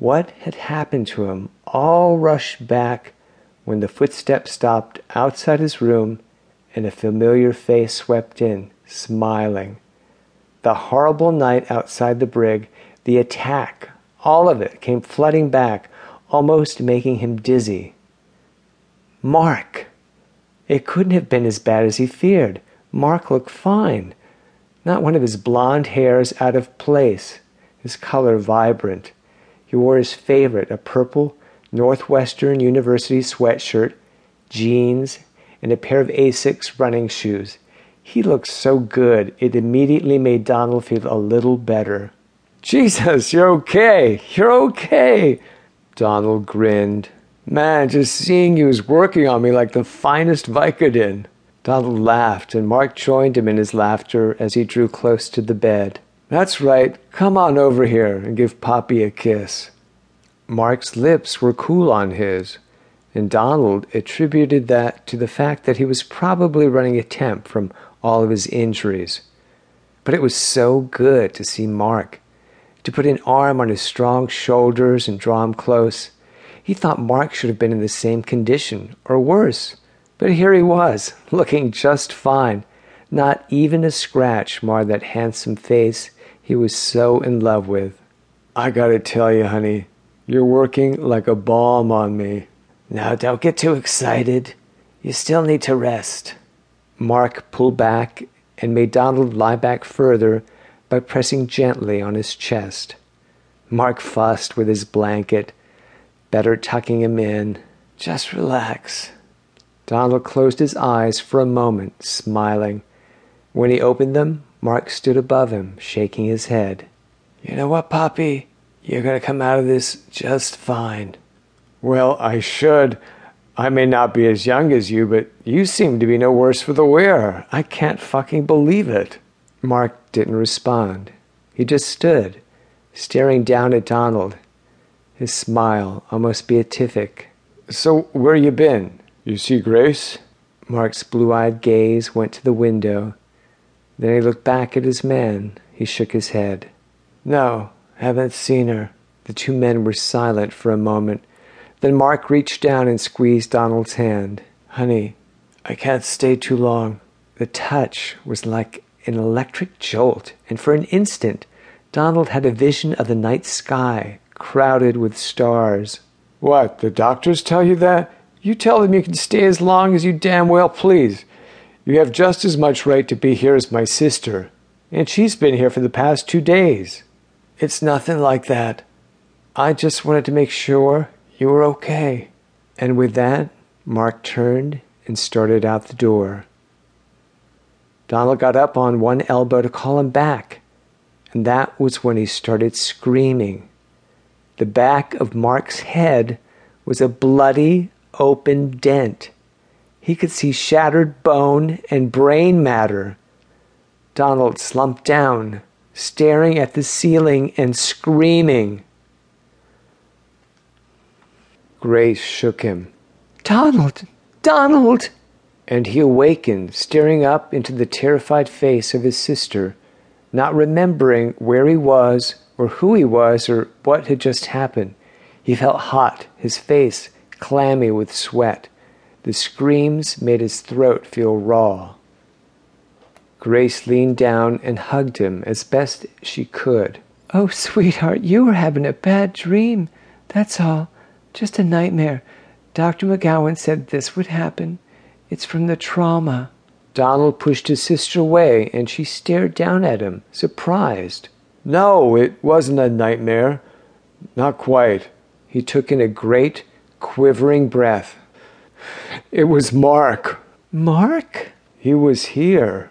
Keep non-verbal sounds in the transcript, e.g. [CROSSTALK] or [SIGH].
What had happened to him all rushed back when the footsteps stopped outside his room and a familiar face swept in, smiling. The horrible night outside the brig, the attack, all of it came flooding back, almost making him dizzy. Mark! It couldn't have been as bad as he feared. Mark looked fine. Not one of his blond hairs out of place, his color vibrant. He wore his favorite, a purple Northwestern University sweatshirt, jeans, and a pair of Asics running shoes. He looked so good, it immediately made Donald feel a little better. Jesus, you're okay. You're okay. Donald grinned. Man, just seeing you is working on me like the finest Vicodin. Donald laughed, and Mark joined him in his laughter as he drew close to the bed. That's right. Come on over here and give Poppy a kiss. Mark's lips were cool on his, and Donald attributed that to the fact that he was probably running a temp from all of his injuries. But it was so good to see Mark, to put an arm on his strong shoulders and draw him close. He thought Mark should have been in the same condition, or worse. But here he was, [LAUGHS] looking just fine. Not even a scratch marred that handsome face he was so in love with. I gotta tell you, honey, you're working like a bomb on me. Now, don't get too excited. You still need to rest. Mark pulled back and made Donald lie back further by pressing gently on his chest. Mark fussed with his blanket, better tucking him in. Just relax. Donald closed his eyes for a moment, smiling. When he opened them, Mark stood above him, shaking his head. You know what, Poppy? You're going to come out of this just fine. Well, I should. I may not be as young as you, but you seem to be no worse for the wear. I can't fucking believe it. Mark didn't respond. He just stood, staring down at Donald, his smile almost beatific. So, where you been? You see Grace? Mark's blue eyed gaze went to the window, then he looked back at his man. He shook his head. No, haven't seen her. The two men were silent for a moment. Then Mark reached down and squeezed Donald's hand. Honey, I can't stay too long. The touch was like an electric jolt, and for an instant, Donald had a vision of the night sky crowded with stars. What, the doctors tell you that? You tell them you can stay as long as you damn well please. You have just as much right to be here as my sister, and she's been here for the past two days. It's nothing like that. I just wanted to make sure you were okay. And with that, Mark turned and started out the door. Donald got up on one elbow to call him back, and that was when he started screaming. The back of Mark's head was a bloody, open dent. He could see shattered bone and brain matter. Donald slumped down, staring at the ceiling and screaming. Grace shook him. Donald! Donald! And he awakened, staring up into the terrified face of his sister, not remembering where he was, or who he was, or what had just happened. He felt hot, his face clammy with sweat. The screams made his throat feel raw. Grace leaned down and hugged him as best she could. Oh, sweetheart, you were having a bad dream. That's all. Just a nightmare. Dr. McGowan said this would happen. It's from the trauma. Donald pushed his sister away and she stared down at him, surprised. No, it wasn't a nightmare. Not quite. He took in a great, quivering breath. It was Mark. Mark? He was here.